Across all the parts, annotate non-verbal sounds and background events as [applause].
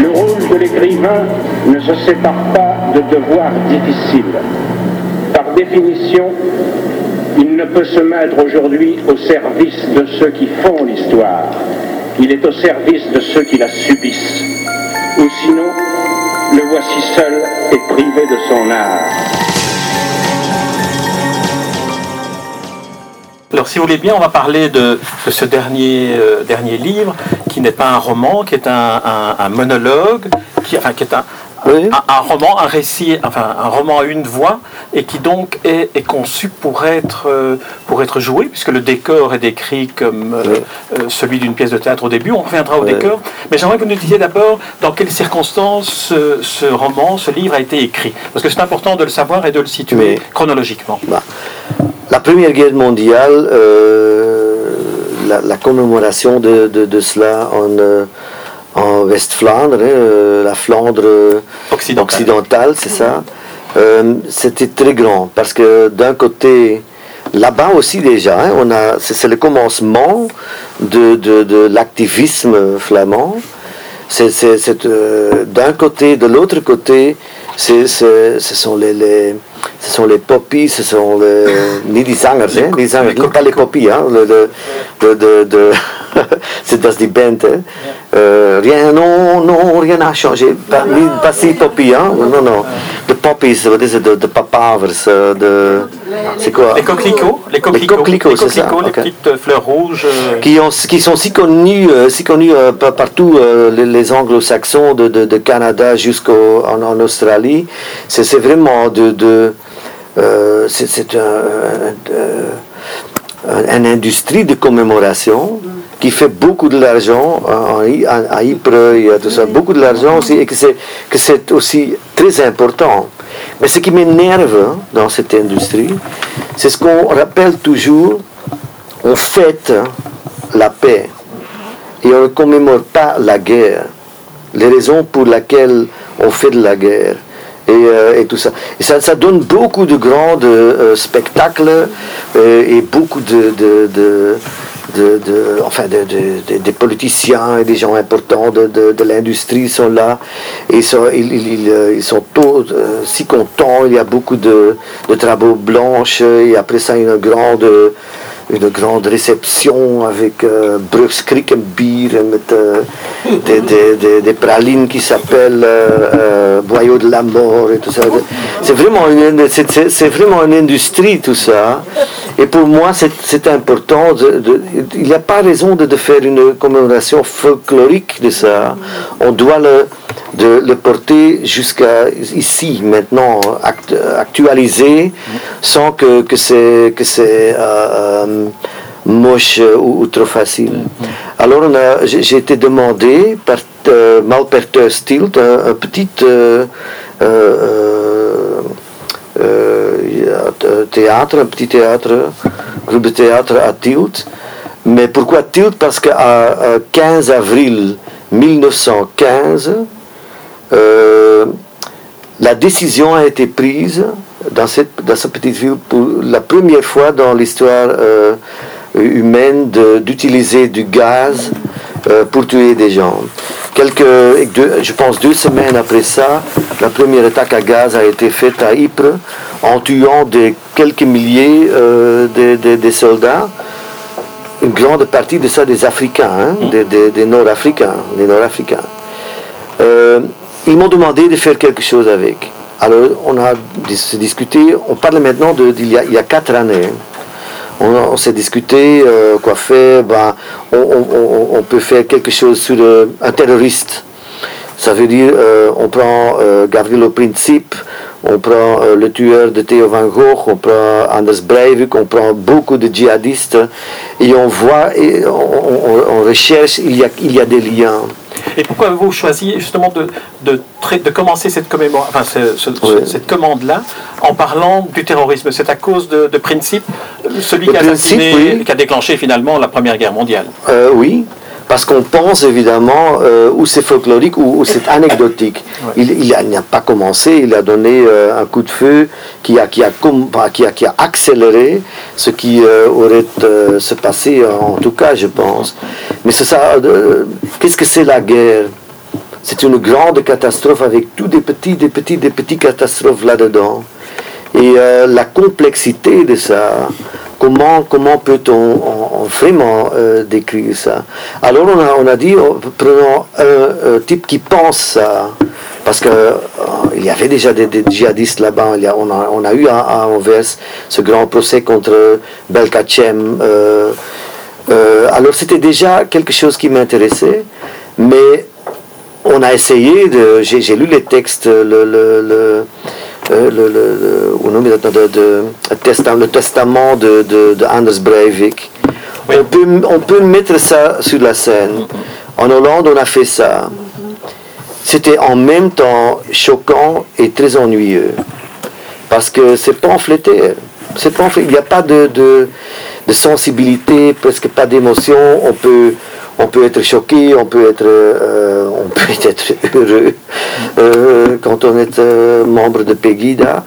Le rôle de l'écrivain ne se sépare pas de devoirs difficiles. Par définition, il ne peut se mettre aujourd'hui au service de ceux qui font l'histoire. Il est au service de ceux qui la subissent. Ou sinon, le voici seul et privé de son art. Alors, si vous voulez bien, on va parler de, de ce dernier, euh, dernier livre, qui n'est pas un roman, qui est un, un- un monologue, qui, enfin, qui est un, Oui. un, un roman, un récit, enfin, un roman à une voix, et qui donc est, est conçu pour être, euh, pour être joué, puisque le décor est décrit comme euh, celui d'une pièce de théâtre au début. On reviendra au Oui. décor. Mais j'aimerais que vous nous disiez d'abord dans quelles circonstances ce, ce roman, ce livre a été écrit. Parce que c'est important de le savoir et de le situer chronologiquement. Bah, la Première Guerre mondiale, euh, la, la commémoration de, de- de cela en, euh, en West-Flandre, hein, euh, la Flandre Occidentale. occidentale, c'est ça, euh, c'était très grand parce que d'un côté, là-bas aussi déjà, hein, on a, c'est, le commencement de, de- de l'activisme flamand. C'est, d'un côté, de l'autre côté, c'est, c'est- ce sont les, les- ce sont les poppies, ce sont les, niet die zangers, hein, die zangers, les pas les poppies, hein, le, de, de, de, [laughs] de- c'est dat is die band, hein. Euh, rien, non, non, rien n'a changé, pas, niet, pas si poppy, hein, non, non, de poppies, wat is het, de, de papavers, de, c'est quoi? Les coquelicots, les coquelicots, coquelicots, c'est ça, coquelicots, les ok. petites euh, fleurs rouges. euh, qui, ont, qui sont si connus, euh, si connus euh, pa- partout, euh, les, les anglo-saxons, de, de, de Canada jusqu'en en Australie. C'est c'est vraiment de. de euh, c'est un, un- un- une industrie de commémoration qui fait beaucoup de l'argent à, à Ypres et à tout ça, beaucoup de l'argent aussi, et que c'est que c'est aussi très important. Mais ce qui m'énerve hein, dans cette industrie, c'est ce qu'on rappelle toujours on fête la paix et on ne commémore pas la guerre. Les raisons pour lesquelles on fait de la guerre. Et, euh, et tout ça. Et ça, ça donne beaucoup de grands euh, spectacles euh, et beaucoup de, de, de- de- enfin de- de- de- des politiciens et des gens importants de, de- l'industrie sont là et sont, ils, ils- ils, euh, sont tous euh, si contents. Il y a beaucoup de, de travaux blanches et après ça une grande une grande réception avec euh, Brugskrikenbier et met, euh, des, des, des- des pralines qui s'appellent euh, euh, de la mort et tout ça. C'est vraiment, c'est- vraiment une industrie tout ça. Et pour moi, c'est important. de- il n'y a pas raison de, faire une commémoration folklorique de ça. On doit le, le porter jusqu'à ici, maintenant, act- actualisé, sans que, que c'est euh, euh, moche ou, trop facile. Alors, j'ai été demandé par euh, Stilt, un, un petit euh, euh, il y a un théâtre, un petit théâtre, groupe de théâtre à Tilt. Mais pourquoi Tilt? Parce qu'à 15 avril 1915, euh, la décision a été prise dans cette, petite ville pour la première fois dans l'histoire euh, humaine d'utiliser du gaz euh, pour tuer des gens. Quelques, je pense deux semaines après ça, la première attaque à gaz a été faite à Ypres en tuant des, quelques milliers euh, de- de- de soldats une grande partie de ça des Africains, hein, des, des- des Nord-Africains, des Nord-Africains. Euh, ils m'ont demandé de faire quelque chose avec. Alors on a dis- discuté, on parle maintenant d'il y, y a quatre années. On, on s'est discuté euh, quoi faire, ben, on, on- peut faire quelque chose sur un terroriste. Ça veut dire, on prend Gavrilo Princip, on prend euh, le tueur de Theo van Gogh, on prend Anders Breivik, on prend beaucoup de djihadistes et on voit, et on, on- on recherche, il y, a, il y a des liens. Et pourquoi avez-vous choisi justement de, de, commencer cette, commémora- enfin, ce- ce- ce- Oui. cette commande-là en parlant du terrorisme? C'est à cause de, de Principe, celui Le qui a, Principe, assassiné- oui. qui a déclenché finalement la Première Guerre mondiale. Euh, oui, parce qu'on pense évidemment euh, où c'est folklorique ou, c'est [laughs] anecdotique. Il, n'a pas commencé, il a donné euh, un coup de feu qui a, qui a, qui a, qui a accéléré ce qui euh, aurait se passé, en tout cas, je pense. Mais c'est ça, qu'est-ce que c'est la guerre? C'est une grande catastrophe avec tous des petits, des petits, des petits catastrophes là-dedans. Et la complexité de ça, Comment, peut-on vraiment euh, décrire ça? Alors on a, dit, oh, prenons un, type qui pense ça, parce qu'il euh, y avait déjà des, djihadistes là-bas, on a, eu à, Anvers ce grand procès contre Belkacem. Euh, alors c'était déjà quelque chose qui m'intéressait, mais on a essayé. J'ai lu les textes, le, le, le, le, testament de, de, Anders Breivik. On, peut, on peut mettre ça sur la scène. En Hollande, on a fait ça. C'était en même temps choquant et très ennuyeux. Parce que c'est pamphlété. C'est pamphlété. Il n'y a pas de, de, de sensibilité, presque pas d'émotion. On peut on peut être choqué, on peut être, euh, on peut [laughs] être heureux euh, quand on est euh, membre de Pegida,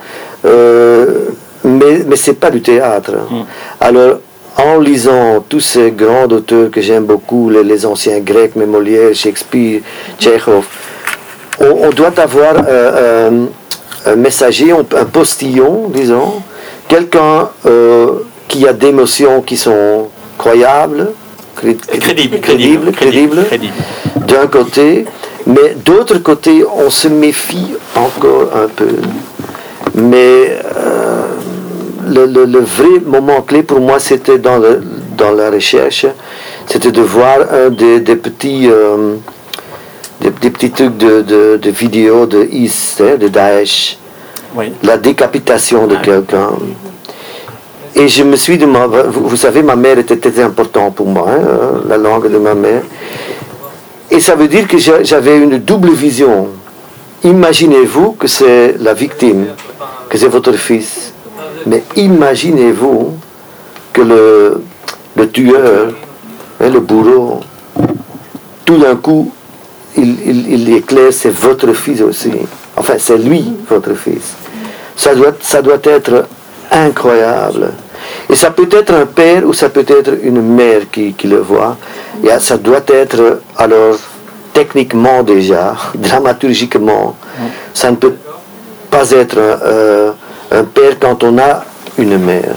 mais, mais ce n'est pas du théâtre. Mm. Alors, en lisant tous ces grands auteurs que j'aime beaucoup, les, anciens grecs, mais Molière, Shakespeare, Tchekhov, on, doit avoir un messager, un postillon, disons, quelqu'un qui a des émotions qui sont croyables, crédible, crédible, crédible, d'un côté, mais d'autre côté, on se méfie encore un peu. Mais euh, le, vrai moment clé pour moi, c'était dans, dans la recherche, c'était de voir un des, petits... Euh, des, petits trucs de, de, vidéos de IS, hein, de Daesh, la décapitation de quelqu'un. Et je me suis demandé, vous, savez, ma mère était très importante pour moi, hein, la langue de ma mère. Et ça veut dire que j'avais une double vision. Imaginez-vous que c'est la victime, que c'est votre fils. Mais imaginez-vous que le, le tueur, hein, le bourreau, tout d'un coup, il, il, éclaire, c'est votre fils aussi. Enfin, c'est lui, votre fils. Ça doit, ça doit être incroyable. Et ça peut être un père ou ça peut être une mère qui, le voit. Ça doit être, alors, techniquement déjà, [laughs] dramaturgiquement, ça ne peut pas être euh, un père quand on a une mère.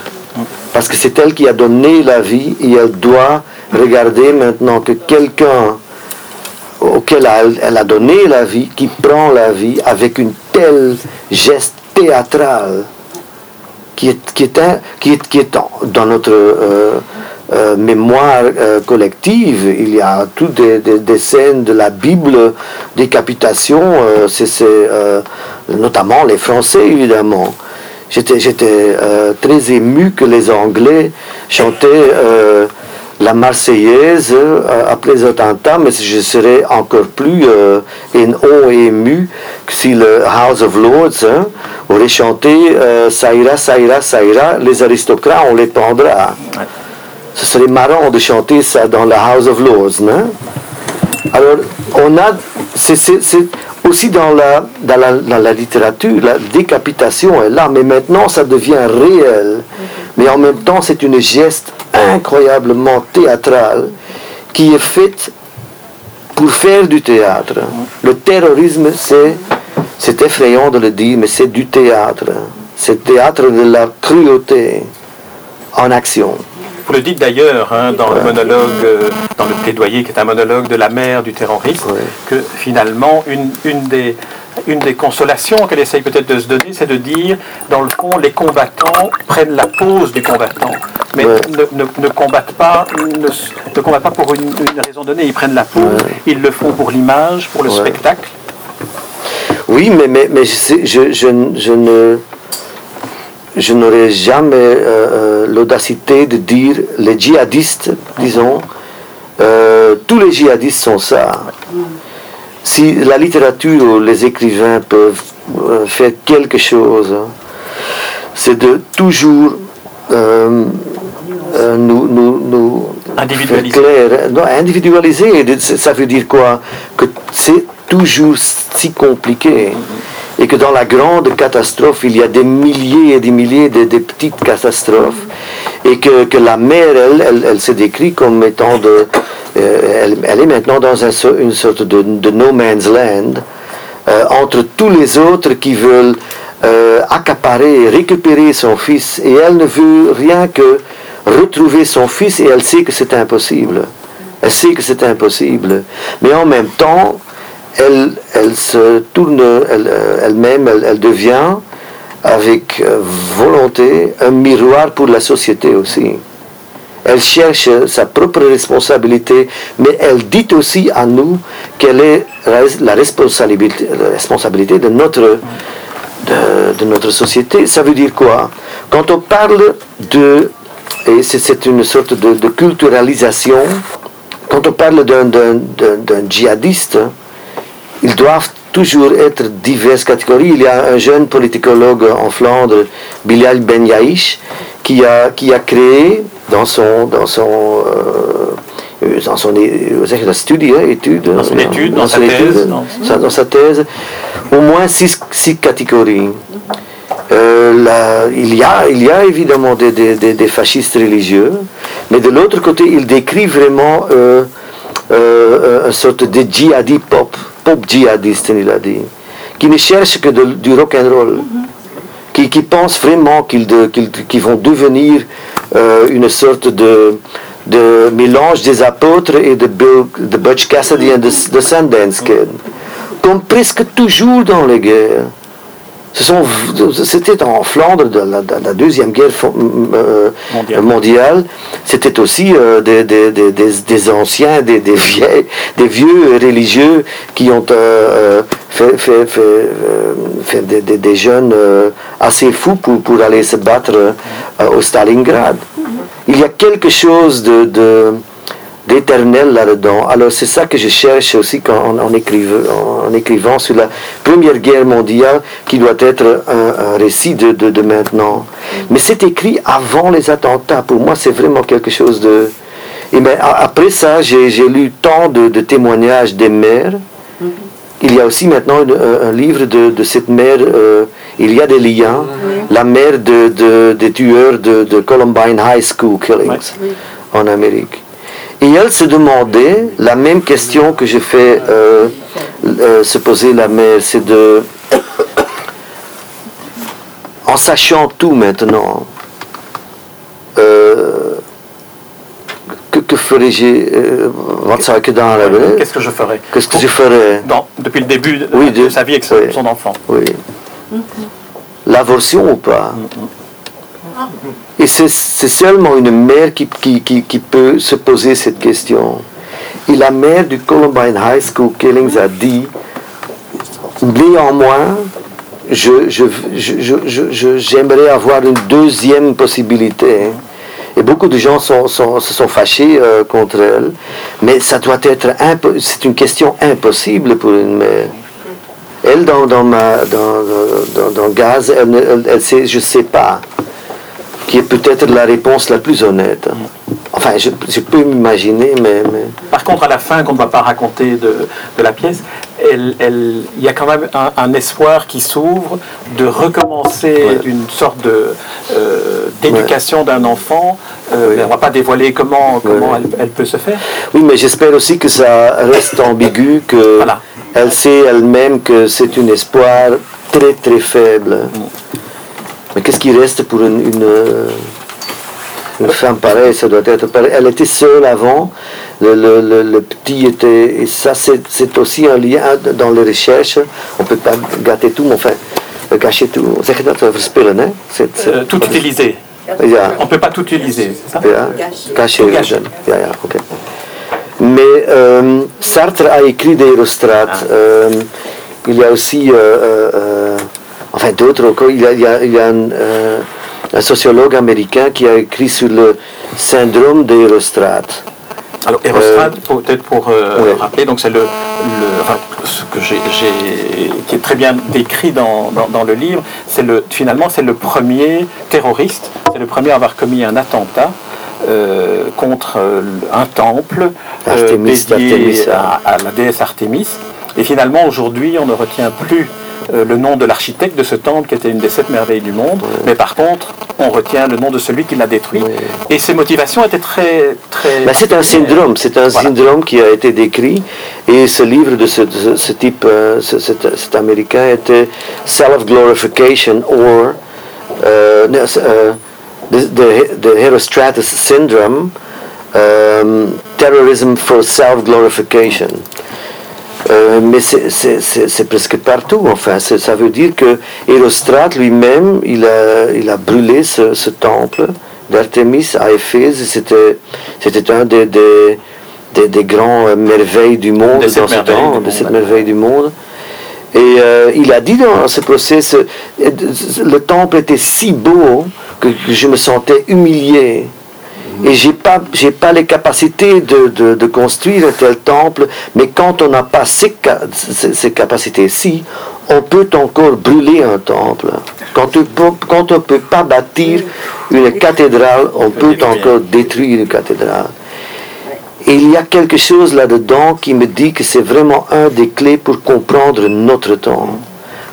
Parce que c'est elle qui a donné la vie et elle doit regarder maintenant que quelqu'un auquel elle a donné la vie, qui prend la vie avec une telle geste théâtrale qui est, qui est, qui est, qui est dans notre euh, euh, mémoire euh, collective. Il y a toutes des, des, scènes de la Bible, décapitation, c'est notamment les Français évidemment. J'étais très ému que les Anglais chantaient la Marseillaise après les attentats, mais je serais encore plus euh, ému que si le House of Lords hein, aurait chanté euh, Ça ira, ça ira, ça ira, les aristocrates, on les pendra. Ce serait marrant de chanter ça dans le House of Lords. Non? Alors, on a. C'est, aussi dans la, dans la, dans la, littérature, la décapitation est là, mais maintenant ça devient réel. Mais en même temps, c'est une geste incroyablement théâtrale qui est faite pour faire du théâtre. Le terrorisme, c'est, c'est effrayant de le dire, mais c'est du théâtre. C'est le théâtre de la cruauté en action. Vous le dites d'ailleurs hein, dans le monologue, euh, dans le plaidoyer qui est un monologue de la mère du terrorisme, que finalement une, une des une des consolations qu'elle essaye peut-être de se donner, c'est de dire, dans le fond, les combattants prennent la pose du combattant, mais ne, combattent pas, ne, combattent pas pour une, raison donnée. Ils prennent la pose, ils le font pour l'image, pour le spectacle. Oui, mais, mais, mais je, je, je, ne je n'aurais jamais euh, euh, l'audacité de dire les djihadistes, disons, euh, tous les djihadistes sont ça. Si la littérature ou les écrivains peuvent faire quelque chose, hein, c'est de toujours nous, nous, nous, individualisé. clair. Non, individualisé, ça veut dire quoi? Que c'est toujours si compliqué. Et que dans la grande catastrophe, il y a des milliers et des milliers de, petites catastrophes. Et que, que la mer, elle, elle, se décrit comme étant de... Euh, elle, elle, est maintenant dans un, une sorte de, de, no man's land, euh, entre tous les autres qui veulent euh, accaparer, récupérer son fils, et elle ne veut rien que retrouver son fils, et elle sait que c'est impossible. Elle sait que c'est impossible. Mais en même temps, elle, elle se tourne elle-même, elle, elle, devient avec volonté un miroir pour la société aussi. Elle cherche sa propre responsabilité, mais elle dit aussi à nous quelle est la responsabilité, la responsabilité de notre de, notre société. Ça veut dire quoi? Quand on parle de, et c'est une sorte de, culturalisation, quand on parle d'un djihadiste, ils doivent toujours être diverses catégories. Il y a un jeune politicologue en Flandre, Bilal Ben Yaïch, qui a, qui a créé dans son, dans son euh, dans son dans studie, hein, étude, dans son étude, dans, sa, thèse, dans sa thèse, au moins six, six catégories. Euh, il, y a, il y a évidemment des, des, des, fascistes religieux, mais de l'autre côté, il décrit vraiment euh, euh, une sorte de djihadi pop, pop djihadiste, il a dit, qui ne cherche que du rock and roll, qui, qui pense vraiment qu'ils vont devenir une sorte de de mélange des apôtres et de, Bill, de Butch Cassidy et de, de Sundance. Comme presque toujours dans les guerres. C'était en Flandre de la, deuxième guerre euh, mondiale. C'était aussi euh, des, des, des, des, anciens, des, vieilles, des vieux religieux qui ont euh, fait, fait, fait, des, jeunes assez fous pour, pour aller se battre au Stalingrad il y a quelque chose de, d'éternel là-dedans. Alors c'est ça que je cherche aussi quand, en, écrivant, en, écrivant, sur la Première Guerre mondiale, qui doit être un, récit de, maintenant. Mais c'est écrit avant les attentats. Pour moi, c'est vraiment quelque chose de... Et ben, après ça, j'ai lu tant de, témoignages des mères. Il y a aussi maintenant un, livre de, cette mère, euh, il y a des liens, la mère de, des tueurs de, Columbine High School Killings en Amérique. Et elle se demandait la même question que je fais euh, euh, se poser la mère, c'est de, en sachant tout maintenant, que ferais-je euh, Qu'est-ce que je ferais? Qu'est-ce que je ferais? Depuis le début de, sa vie avec son, enfant. Oui. L'avortion ou pas? Et c'est seulement une mère qui, qui, qui, peut se poser cette question. Et la mère du Columbine High School Killings a dit néanmoins, je, je, j'aimerais avoir une deuxième possibilité. Et beaucoup de gens sont, se sont fâchés euh, contre elle. Mais ça doit être c'est une question impossible pour une mère. Elle, dans, dans, ma, dans, dans, Gaz, elle, elle, sait, je ne sais pas, qui est peut-être la réponse la plus honnête. Enfin, je, je peux m'imaginer, mais, mais, Par contre, à la fin, qu'on ne va pas raconter de, de la pièce, il y a quand même un, espoir qui s'ouvre de recommencer une sorte de, euh, d'éducation d'un enfant. Euh, on ne va pas dévoiler comment, comment elle, peut se faire. Oui, mais j'espère aussi que ça reste ambigu, que elle sait elle-même que c'est un espoir très très faible. Mm. Mais qu'est-ce qui reste pour une, une, une femme pareille? Ça doit être pareil. Elle était seule avant le, petit était. Et ça, c'est aussi un lien dans les recherches. On ne peut pas gâter tout, mais enfin, gâcher tout. Zeg je dat? Verspillen, hè? Euh, tout utiliser. On ne peut pas tout utiliser, c'est ça? Gâcher. ok. Mais euh, Sartre a écrit des Ah. Euh, il y a aussi, euh, enfin d'autres encore, il y a, il y a, un, un, sociologue américain qui a écrit sur le syndrome d'Hérostrate. Alors, Hérostrate, euh, peut-être pour euh, rappeler, donc c'est le, ce que j'ai, qui est très bien décrit dans, dans, le livre, c'est le, finalement c'est le premier terroriste, c'est le premier à avoir commis un attentat contre un temple dédié à, la déesse Artémis. Et finalement, aujourd'hui, on ne retient plus euh, le nom de l'architecte de ce temple qui était une des sept merveilles du monde, mais par contre, on retient le nom de celui qui l'a détruit. Et ses motivations étaient très... très ben, c'est un syndrome, c'est un syndrome qui a été décrit, et ce livre de ce, type, euh, cet, américain était Self-Glorification or uh, the, the, Herostratus Syndrome, um, Terrorism for Self-Glorification. Euh, mais c'est presque partout. Enfin, ça veut dire que Hérostrate lui-même, il a, il a brûlé ce, temple d'Artémis à Éphèse. C'était un des, des, des, grands merveilles du monde dans ce temps, de cette merveille du monde. Et euh, il a dit dans ce procès, le temple était si beau que je me sentais humilié et j'ai pas, j'ai pas les capacités de, de, construire un tel temple, mais quand on n'a pas ces, ces, capacités-ci, on peut encore brûler un temple. Quand on quand on peut pas bâtir une cathédrale, on peut encore détruire une cathédrale. Et il y a quelque chose là-dedans qui me dit que c'est vraiment un des clés pour comprendre notre temps.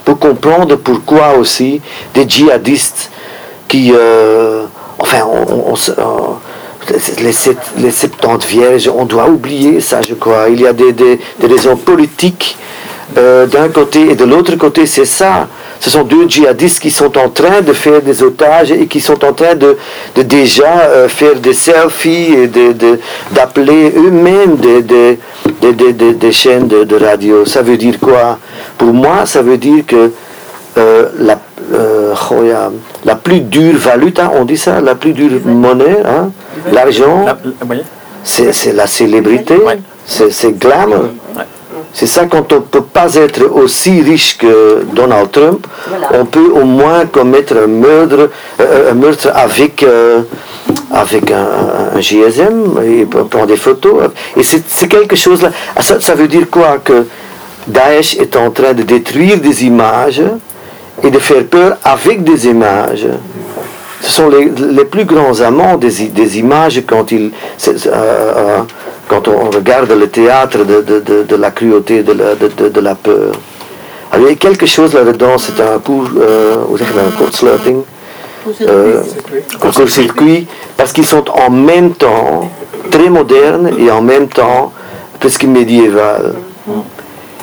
Pour comprendre pourquoi aussi des djihadistes qui, euh, enfin, on, les, les 70 vierges, on doit oublier ça, je crois. Il y a des, des, raisons politiques euh, d'un côté et de l'autre côté, c'est ça. Ce sont deux djihadistes qui sont en train de faire des otages et qui sont en train de, de déjà euh, faire des selfies et d'appeler de, eux-mêmes des, des, des, chaînes de, radio. Ça veut dire quoi? Pour moi, ça veut dire que euh, la, la plus dure valute, on dit ça, la plus dure monnaie, hein, L'argent, c'est la célébrité, c'est glam. C'est ça quand on ne peut pas être aussi riche que Donald Trump, on peut au moins commettre un meurtre, euh, un meurtre avec, euh, avec un, GSM et prendre des photos. Et c'est quelque chose là. Ah, ça, ça veut dire quoi? Que Daesh est en train de détruire des images et de faire peur avec des images ce sont les, plus grands amants des, images quand, ils, euh, euh, quand on regarde le théâtre de, la cruauté, de la, de, la peur. il y a quelque chose là-dedans, c'est un court, euh, un court-slurping, euh, court-circuit, parce qu'ils sont en même temps très modernes et en même temps presque médiéval.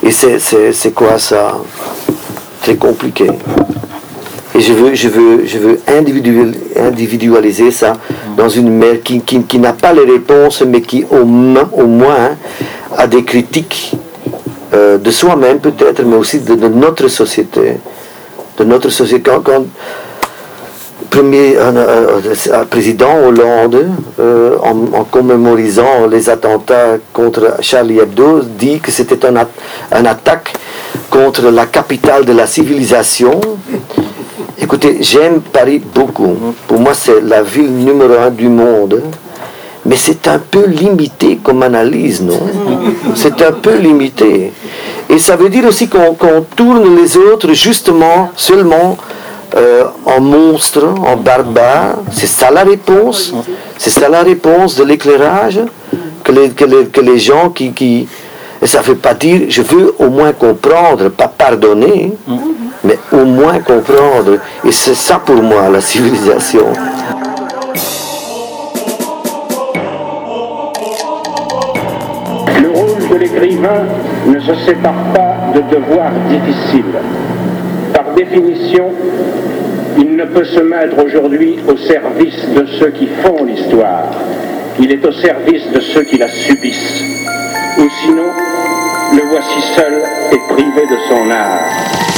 Et c'est quoi ça? Très compliqué. Et je veux, je veux, je veux individualiser ça dans une mère qui, qui, n'a pas les réponses, mais qui au, moins, au moins a des critiques euh, de soi-même peut-être, mais aussi de, notre société. De notre société. Quand, quand premier président Hollande, euh, en, commémorisant les attentats contre Charlie Hebdo, dit que c'était un attaque contre la capitale de la civilisation Écoutez, j'aime Paris beaucoup. Pour moi, c'est la ville numéro un du monde. Mais c'est un peu limité comme analyse, non? C'est un peu limité. Et ça veut dire aussi qu'on tourne les autres justement seulement euh, en monstres, en barbares. C'est ça la réponse. C'est ça la réponse de l'éclairage que les, que, les, gens qui... qui et ça ne veut pas dire, je veux au moins comprendre, pas pardonner mais au moins comprendre. Et c'est ça pour moi la civilisation. Le rôle de l'écrivain ne se sépare pas de devoirs difficiles. Par définition, il ne peut se mettre aujourd'hui au service de ceux qui font l'histoire. Il est au service de ceux qui la subissent. Ou sinon, le voici seul et privé de son art.